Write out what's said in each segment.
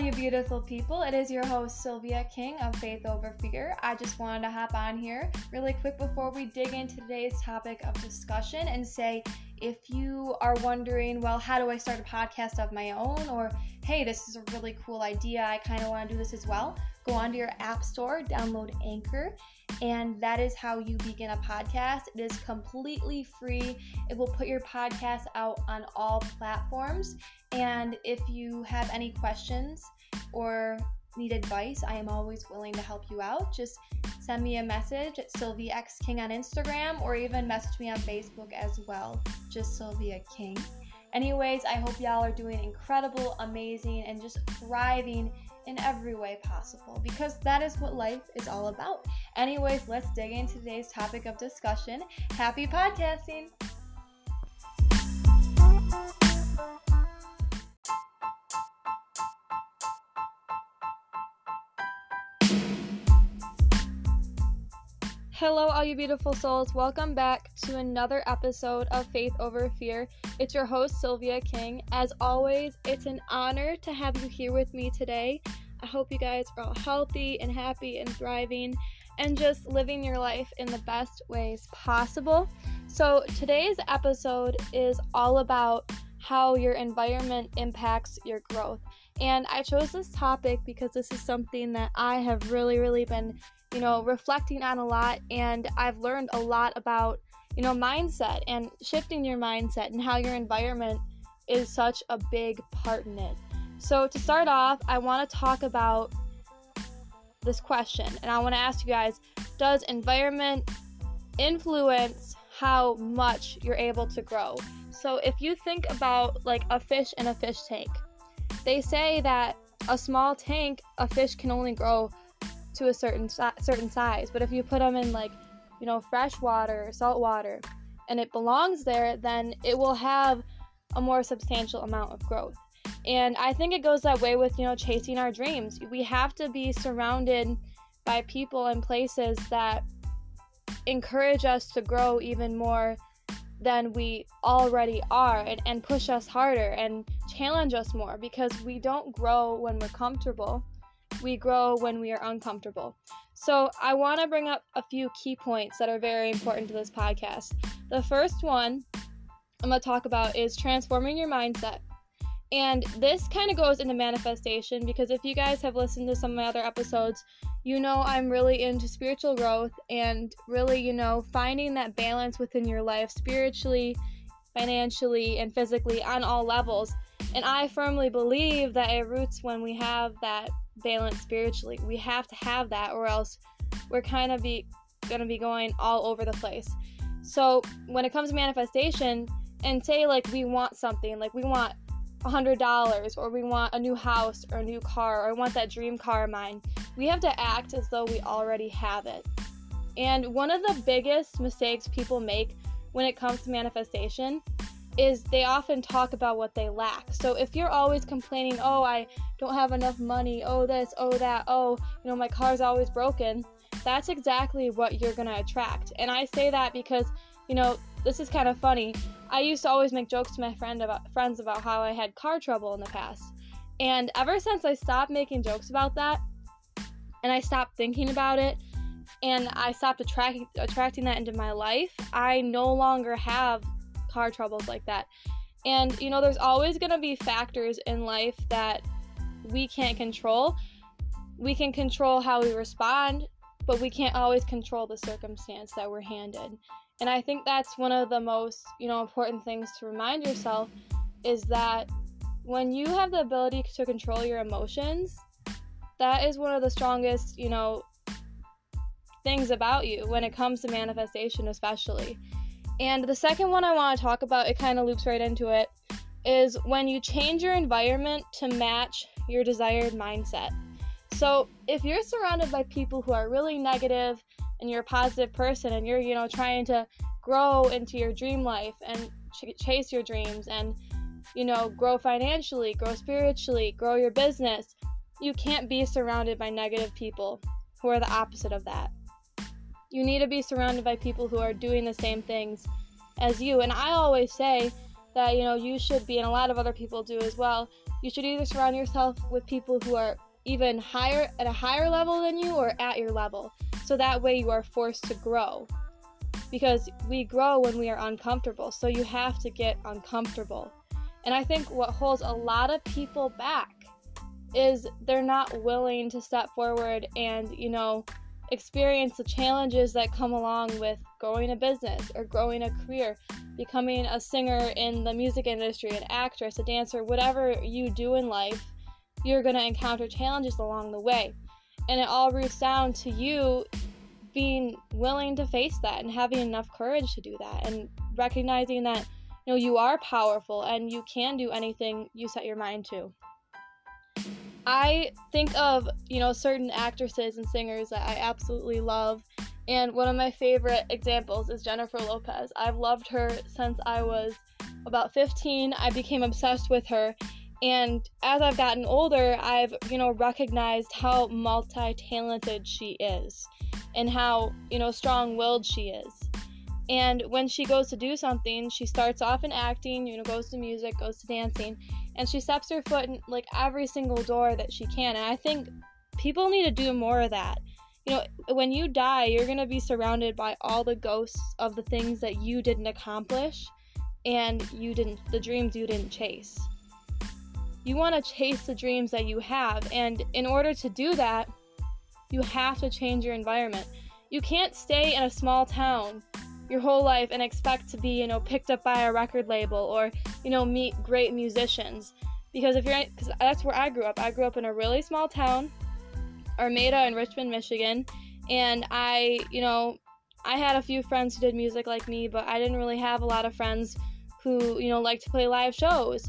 you beautiful people. It is your host, Sylvia King of Faith Over Fear. I just wanted to hop on here really quick before we dig into today's topic of discussion and say if you are wondering, well, how do I start a podcast of my own? Or, hey, this is a really cool idea. I kind of want to do this as well. Go onto your app store, download Anchor, and that is how you begin a podcast. It is completely free. It will put your podcast out on all platforms. And if you have any questions or need advice, I am always willing to help you out. Just send me a message at Sylvia X King on Instagram or even message me on Facebook as well. Just Sylvia King. Anyways, I hope y'all are doing incredible, amazing, and just thriving in every way possible because that is what life is all about. Anyways, let's dig into today's topic of discussion. Happy podcasting! Hello, all you beautiful souls. Welcome back to another episode of Faith Over Fear. It's your host, Sylvia King. As always, it's an honor to have you here with me today. I hope you guys are all healthy and happy and thriving and just living your life in the best ways possible. So, today's episode is all about how your environment impacts your growth. And I chose this topic because this is something that I have really, really been you know, reflecting on a lot and I've learned a lot about, you know, mindset and shifting your mindset and how your environment is such a big part in it. So, to start off, I want to talk about this question and I want to ask you guys Does environment influence how much you're able to grow? So, if you think about like a fish in a fish tank, they say that a small tank, a fish can only grow to a certain certain size. But if you put them in like, you know, fresh water salt water, and it belongs there, then it will have a more substantial amount of growth. And I think it goes that way with, you know, chasing our dreams. We have to be surrounded by people and places that encourage us to grow even more than we already are and, and push us harder and challenge us more because we don't grow when we're comfortable we grow when we are uncomfortable. So, I want to bring up a few key points that are very important to this podcast. The first one I'm going to talk about is transforming your mindset. And this kind of goes into manifestation because if you guys have listened to some of my other episodes, you know I'm really into spiritual growth and really, you know, finding that balance within your life spiritually, financially, and physically on all levels. And I firmly believe that it roots when we have that balance spiritually. We have to have that, or else we're kind of be gonna be going all over the place. So when it comes to manifestation, and say like we want something, like we want a hundred dollars, or we want a new house or a new car, or I want that dream car of mine, we have to act as though we already have it. And one of the biggest mistakes people make when it comes to manifestation is they often talk about what they lack. So if you're always complaining, oh, I don't have enough money, oh, this, oh, that, oh, you know, my car's always broken, that's exactly what you're going to attract. And I say that because, you know, this is kind of funny. I used to always make jokes to my friend about friends about how I had car trouble in the past. And ever since I stopped making jokes about that and I stopped thinking about it and I stopped attracting attracting that into my life, I no longer have car troubles like that. And you know, there's always going to be factors in life that we can't control. We can control how we respond, but we can't always control the circumstance that we're handed. And I think that's one of the most, you know, important things to remind yourself is that when you have the ability to control your emotions, that is one of the strongest, you know, things about you when it comes to manifestation especially. And the second one I want to talk about, it kind of loops right into it, is when you change your environment to match your desired mindset. So, if you're surrounded by people who are really negative and you're a positive person and you're, you know, trying to grow into your dream life and ch- chase your dreams and, you know, grow financially, grow spiritually, grow your business, you can't be surrounded by negative people who are the opposite of that. You need to be surrounded by people who are doing the same things as you. And I always say that, you know, you should be, and a lot of other people do as well, you should either surround yourself with people who are even higher at a higher level than you or at your level. So that way you are forced to grow. Because we grow when we are uncomfortable. So you have to get uncomfortable. And I think what holds a lot of people back is they're not willing to step forward and, you know, experience the challenges that come along with growing a business or growing a career, becoming a singer in the music industry, an actress, a dancer, whatever you do in life, you're going to encounter challenges along the way. And it all roots down to you being willing to face that and having enough courage to do that and recognizing that you know you are powerful and you can do anything you set your mind to. I think of, you know, certain actresses and singers that I absolutely love. And one of my favorite examples is Jennifer Lopez. I've loved her since I was about 15. I became obsessed with her. And as I've gotten older, I've, you know, recognized how multi talented she is and how, you know, strong willed she is. And when she goes to do something, she starts off in acting, you know, goes to music, goes to dancing, and she steps her foot in like every single door that she can. And I think people need to do more of that. You know, when you die, you're going to be surrounded by all the ghosts of the things that you didn't accomplish and you didn't the dreams you didn't chase. You want to chase the dreams that you have, and in order to do that, you have to change your environment. You can't stay in a small town your whole life and expect to be, you know, picked up by a record label or, you know, meet great musicians. Because if you're, because that's where I grew up. I grew up in a really small town, Armada in Richmond, Michigan, and I, you know, I had a few friends who did music like me, but I didn't really have a lot of friends who, you know, like to play live shows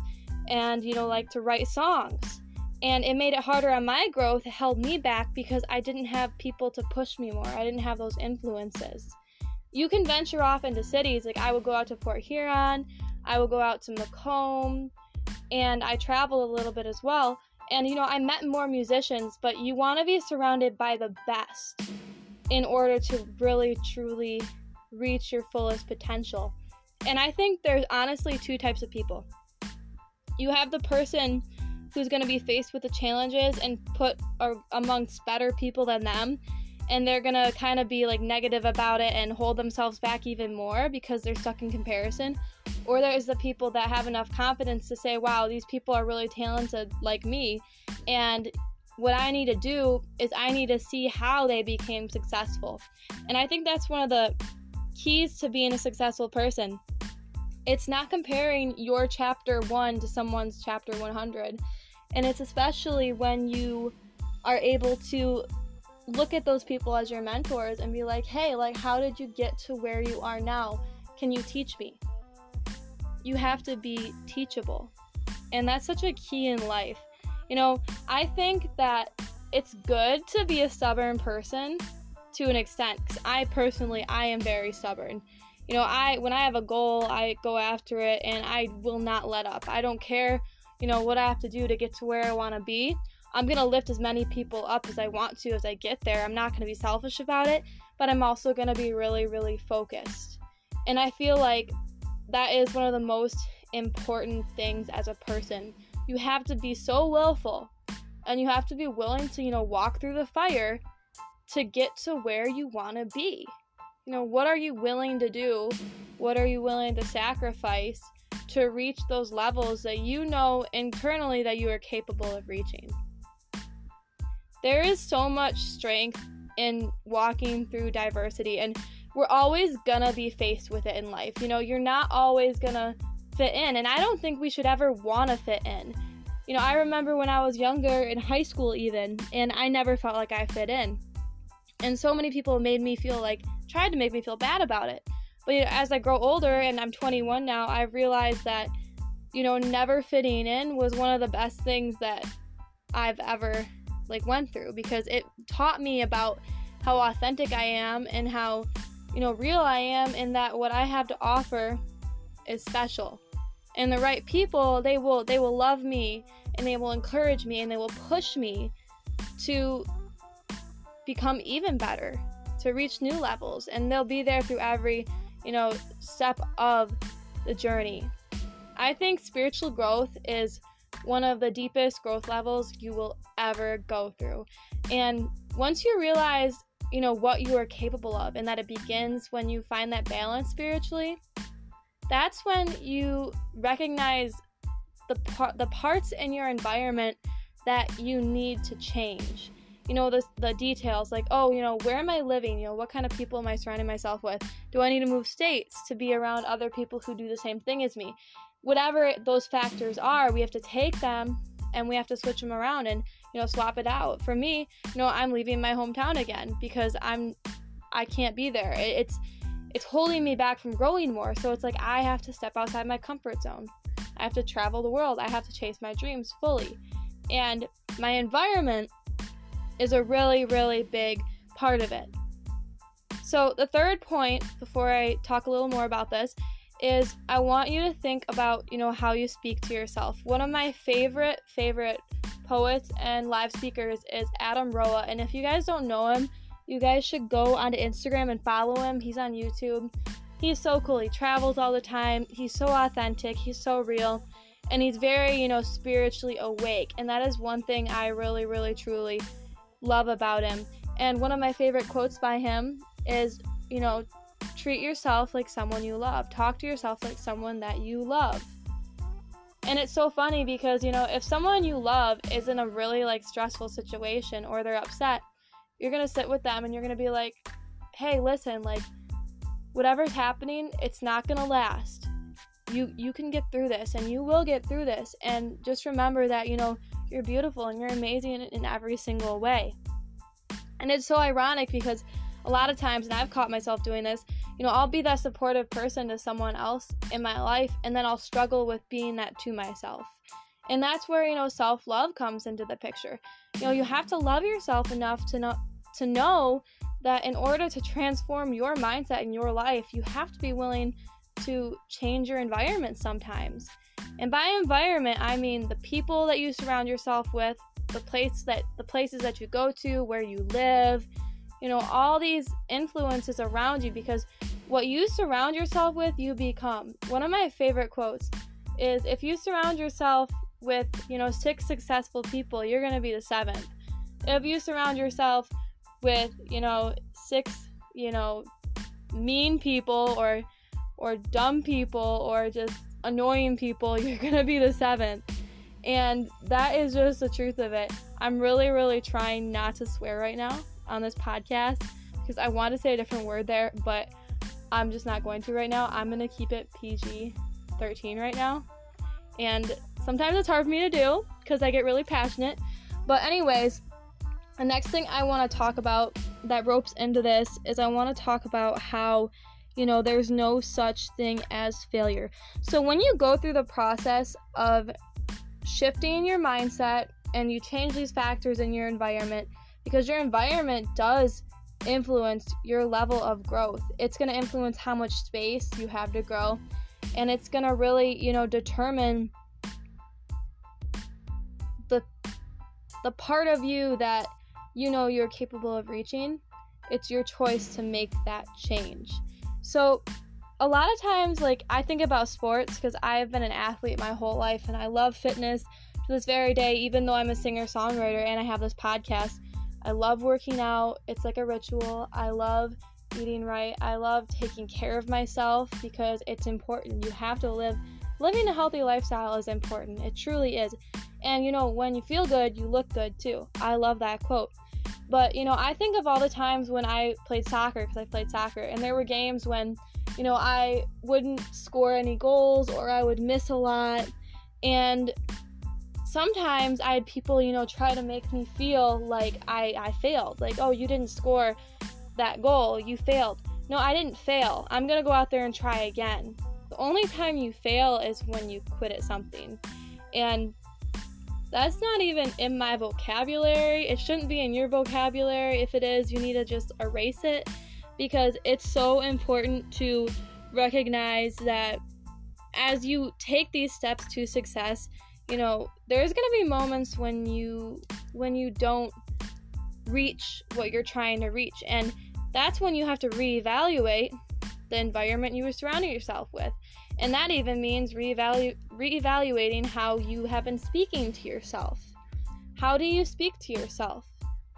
and, you know, like to write songs. And it made it harder on my growth, it held me back because I didn't have people to push me more. I didn't have those influences you can venture off into cities. Like I will go out to Port Huron, I will go out to Macomb, and I travel a little bit as well. And you know, I met more musicians, but you want to be surrounded by the best in order to really truly reach your fullest potential. And I think there's honestly two types of people. You have the person who's going to be faced with the challenges and put amongst better people than them and they're gonna kind of be like negative about it and hold themselves back even more because they're stuck in comparison. Or there's the people that have enough confidence to say, wow, these people are really talented like me. And what I need to do is I need to see how they became successful. And I think that's one of the keys to being a successful person. It's not comparing your chapter 1 to someone's chapter 100. And it's especially when you are able to look at those people as your mentors and be like, hey, like, how did you get to where you are now? Can you teach me? You have to be teachable. And that's such a key in life. You know, I think that it's good to be a stubborn person to an extent cuz I personally I am very stubborn. You know, I when I have a goal, I go after it and I will not let up. I don't care, you know, what I have to do to get to where I want to be. I'm going to lift as many people up as I want to as I get there. I'm not going to be selfish about it, but I'm also going to be really, really focused. And I feel like that is one of the most important things as a person. You have to be so willful and you have to be willing to, you know, walk through the fire to get to where you want to be. You know, what are you willing to do? What are you willing to sacrifice to reach those levels that you know internally that you are capable of reaching? There is so much strength in walking through diversity and we're always gonna be faced with it in life. You know, you're not always gonna fit in, and I don't think we should ever wanna fit in. You know, I remember when I was younger, in high school even, and I never felt like I fit in. And so many people made me feel like, tried to make me feel bad about it. But you know, as I grow older, and I'm 21 now, I've realized that, you know, never fitting in was one of the best things that I've ever like went through because it taught me about how authentic I am and how you know real I am and that what I have to offer is special. And the right people, they will they will love me and they will encourage me and they will push me to become even better, to reach new levels and they'll be there through every, you know, step of the journey. I think spiritual growth is one of the deepest growth levels you will ever go through. And once you realize, you know, what you are capable of and that it begins when you find that balance spiritually, that's when you recognize the par- the parts in your environment that you need to change. You know, the, the details like, oh, you know, where am I living? You know, what kind of people am I surrounding myself with? Do I need to move states to be around other people who do the same thing as me? Whatever those factors are, we have to take them and we have to switch them around and, you know, swap it out. For me, you know, I'm leaving my hometown again because I'm I can't be there. It's it's holding me back from growing more. So it's like I have to step outside my comfort zone. I have to travel the world. I have to chase my dreams fully. And my environment is a really, really big part of it. So, the third point, before I talk a little more about this, is I want you to think about, you know, how you speak to yourself. One of my favorite, favorite poets and live speakers is Adam Roa. And if you guys don't know him, you guys should go onto Instagram and follow him. He's on YouTube. He's so cool. He travels all the time. He's so authentic. He's so real. And he's very, you know, spiritually awake. And that is one thing I really, really, truly love about him. And one of my favorite quotes by him is, you know, treat yourself like someone you love. Talk to yourself like someone that you love. And it's so funny because, you know, if someone you love is in a really like stressful situation or they're upset, you're going to sit with them and you're going to be like, "Hey, listen, like whatever's happening, it's not going to last. You you can get through this and you will get through this and just remember that, you know, you're beautiful and you're amazing in, in every single way." And it's so ironic because a lot of times, and I've caught myself doing this, you know, I'll be that supportive person to someone else in my life, and then I'll struggle with being that to myself. And that's where, you know, self love comes into the picture. You know, you have to love yourself enough to know, to know that in order to transform your mindset in your life, you have to be willing to change your environment sometimes. And by environment, I mean the people that you surround yourself with, the place that the places that you go to, where you live, you know, all these influences around you because what you surround yourself with, you become. One of my favorite quotes is if you surround yourself with, you know, six successful people, you're going to be the seventh. If you surround yourself with, you know, six, you know, mean people or or dumb people or just annoying people, you're going to be the seventh. And that is just the truth of it. I'm really, really trying not to swear right now on this podcast because I want to say a different word there, but I'm just not going to right now. I'm going to keep it PG 13 right now. And sometimes it's hard for me to do because I get really passionate. But, anyways, the next thing I want to talk about that ropes into this is I want to talk about how, you know, there's no such thing as failure. So, when you go through the process of shifting your mindset and you change these factors in your environment, because your environment does influence your level of growth. It's going to influence how much space you have to grow, and it's going to really, you know, determine the the part of you that you know you're capable of reaching. It's your choice to make that change. So, a lot of times like I think about sports because I've been an athlete my whole life and I love fitness to this very day even though I'm a singer-songwriter and I have this podcast I love working out, it's like a ritual. I love eating right. I love taking care of myself because it's important. You have to live living a healthy lifestyle is important. It truly is. And you know, when you feel good, you look good too. I love that quote. But you know, I think of all the times when I played soccer because I played soccer and there were games when you know, I wouldn't score any goals or I would miss a lot. And sometimes I had people, you know, try to make me feel like I, I failed. Like, oh, you didn't score that goal, you failed. No, I didn't fail. I'm going to go out there and try again. The only time you fail is when you quit at something. And that's not even in my vocabulary. It shouldn't be in your vocabulary. If it is, you need to just erase it because it's so important to recognize that as you take these steps to success, you know, there's going to be moments when you when you don't reach what you're trying to reach and that's when you have to reevaluate the environment you were surrounding yourself with. And that even means reevalu- reevaluating how you have been speaking to yourself. How do you speak to yourself?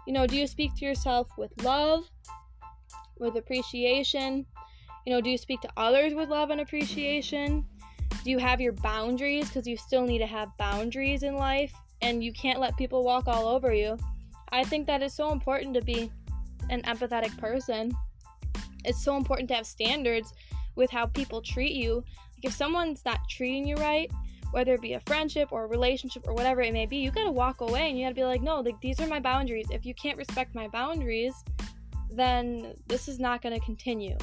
You know, do you speak to yourself with love, with appreciation? You know, do you speak to others with love and appreciation? Do you have your boundaries? Because you still need to have boundaries in life and you can't let people walk all over you. I think that is so important to be an empathetic person. It's so important to have standards with how people treat you. Like if someone's not treating you right, whether it be a friendship or a relationship or whatever it may be, you gotta walk away and you gotta be like, no, like these are my boundaries. If you can't respect my boundaries, then this is not gonna continue.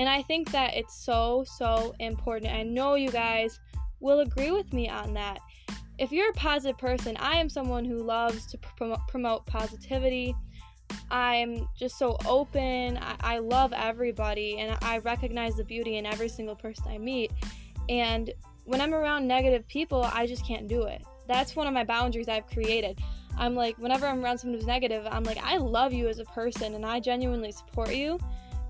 And I think that it's so, so important. I know you guys will agree with me on that. If you're a positive person, I am someone who loves to promote positivity. I'm just so open. I, I love everybody and I recognize the beauty in every single person I meet. And when I'm around negative people, I just can't do it. That's one of my boundaries I've created. I'm like, whenever I'm around someone who's negative, I'm like, I love you as a person and I genuinely support you.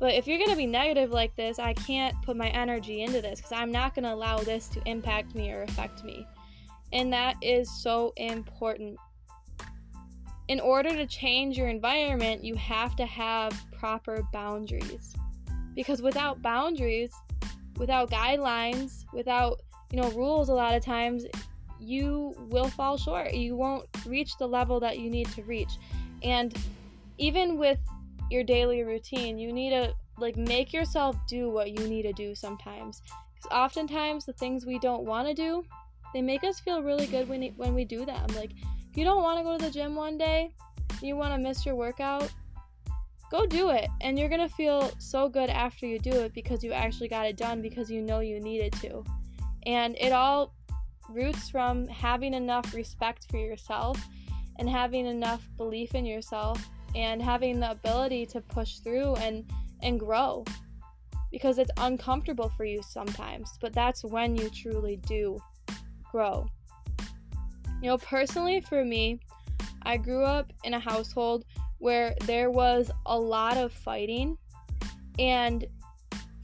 But if you're going to be negative like this, I can't put my energy into this because I'm not going to allow this to impact me or affect me. And that is so important. In order to change your environment, you have to have proper boundaries. Because without boundaries, without guidelines, without, you know, rules a lot of times, you will fall short. You won't reach the level that you need to reach. And even with your daily routine. You need to like make yourself do what you need to do sometimes. Because oftentimes the things we don't want to do, they make us feel really good when when we do them. Like if you don't want to go to the gym one day, you want to miss your workout, go do it. And you're going to feel so good after you do it because you actually got it done because you know you needed to. And it all roots from having enough respect for yourself and having enough belief in yourself and having the ability to push through and and grow. Because it's uncomfortable for you sometimes but that's when you truly do grow. You know personally for me i grew up in a household where there was a lot of fighting and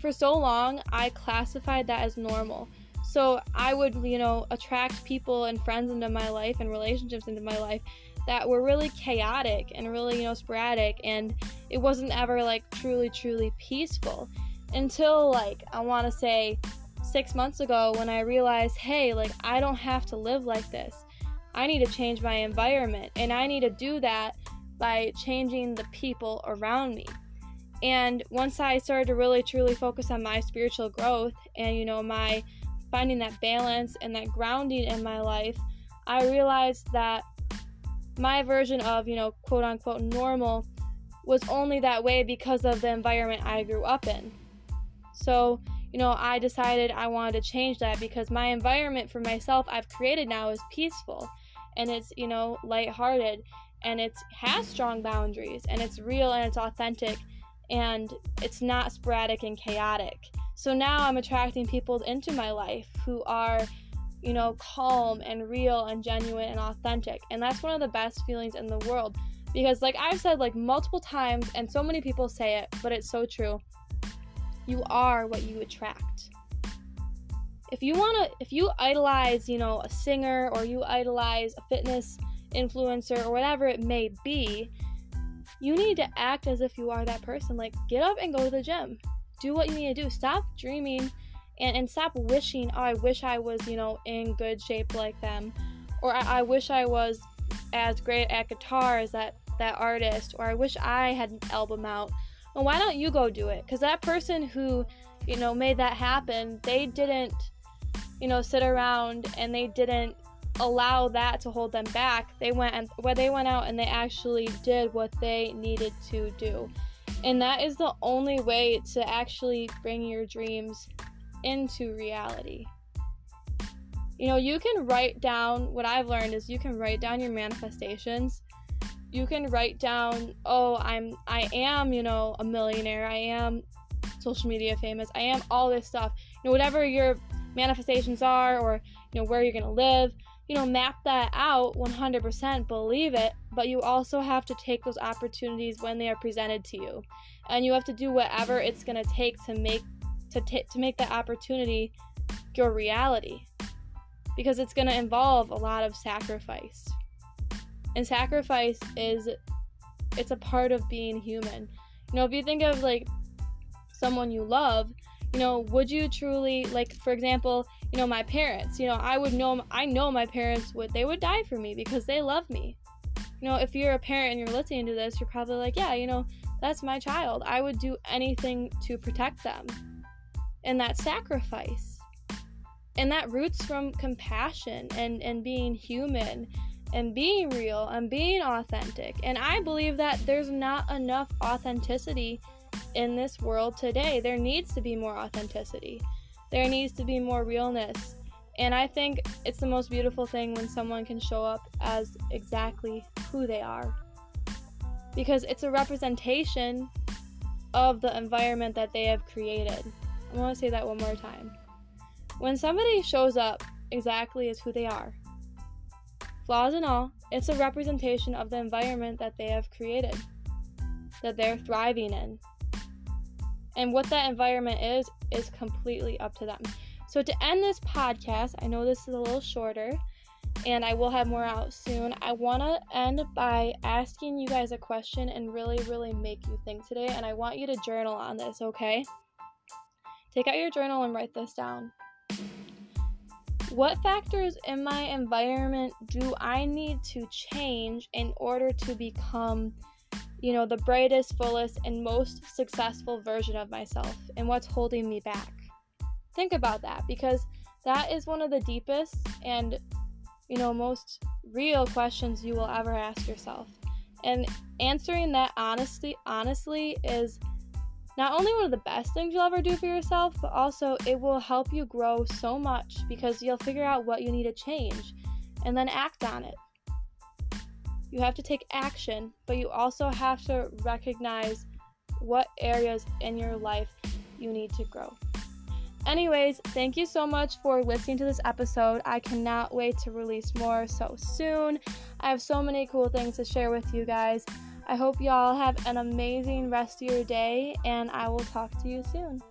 for so long i classified that as normal so i would you know attract people and friends into my life and relationships into my life that were really chaotic and really, you know, sporadic and it wasn't ever like truly, truly peaceful until like I want to say six months ago when I realized, hey, like I don't have to live like this. I need to change my environment and I need to do that by changing the people around me. And once I started to really truly focus on my spiritual growth and, you know, my finding that balance and that grounding in my life, I realized that my version of, you know, quote unquote normal was only that way because of the environment I grew up in. So, you know, I decided I wanted to change that because my environment for myself I've created now is peaceful and it's, you know, lighthearted and it has strong boundaries and it's real and it's authentic and it's not sporadic and chaotic. So now I'm attracting people into my life who are you know, calm and real and genuine and authentic. And that's one of the best feelings in the world. Because, like I've said like multiple times, and so many people say it, but it's so true. You are what you attract. If you want to, if you idolize, you know, a singer or you idolize a fitness influencer or whatever it may be, you need to act as if you are that person. Like, get up and go to the gym. Do what you need to do. Stop dreaming and, and stop wishing, oh, I wish I was, you know, in good shape like them, or I, I wish I was as great at guitar as that, that artist, or I wish I had an album out. Well, why don't you go do it? Because that person who, you know, made that happen, they didn't, you know, sit around and they didn't allow that to hold them back. They went and where they went out and they actually did what they needed to do. And that is the only way to actually bring your dreams into reality. You know, you can write down what I've learned is you can write down your manifestations. You can write down, oh, I'm I am, you know, a millionaire. I am social media famous. I am all this stuff. You know, whatever your manifestations are or you know where you're going to live you know map that out 100% believe it but you also have to take those opportunities when they are presented to you. And you have to do whatever it's going to take to make to t- to make that opportunity your reality. Because it's going to involve a lot of sacrifice. And sacrifice is it's a part of being human. You know if you think of like someone you love you know would you truly like for example you know my parents you know i would know i know my parents would they would die for me because they love me. You know if you're a parent and you're listening to this you're probably like yeah you know that's my child. I would do anything to protect them. And that sacrifice and that roots from compassion and and being human and being real and being authentic. And i believe that there's not enough authenticity in this world today. There needs to be more authenticity, there needs to be more realness. And I think it's the most beautiful thing when someone can show up as exactly who they are. Because it's a representation of the environment that they have created. I want to say that one more time. When somebody shows up exactly as who they are, flaws and all, it's a representation of the environment that they have created, that they're thriving in. And what that environment is, is completely up to them. So, to end this podcast, I know this is a little shorter and I will have more out soon. I want to end by asking you guys a question and really, really make you think today. And I want you to journal on this, okay? Take out your journal and write this down. What factors in my environment do I need to change in order to become you know, the brightest, fullest, and most successful version of myself and what's holding me back. Think about that because that is one of the deepest and, you know, most real questions you will ever ask yourself. And answering that honestly, honestly is not only one of the best things you'll ever do for yourself, but also it will help you grow so much because you'll figure out what you need to change and then act on it. You have to take action, but you also have to recognize what areas in your life you need to grow. Anyways, thank you so much for listening to this episode. I cannot wait to release more so soon. I have so many cool things to share with you guys. I hope y'all have an amazing rest of your day, and I will talk to you soon.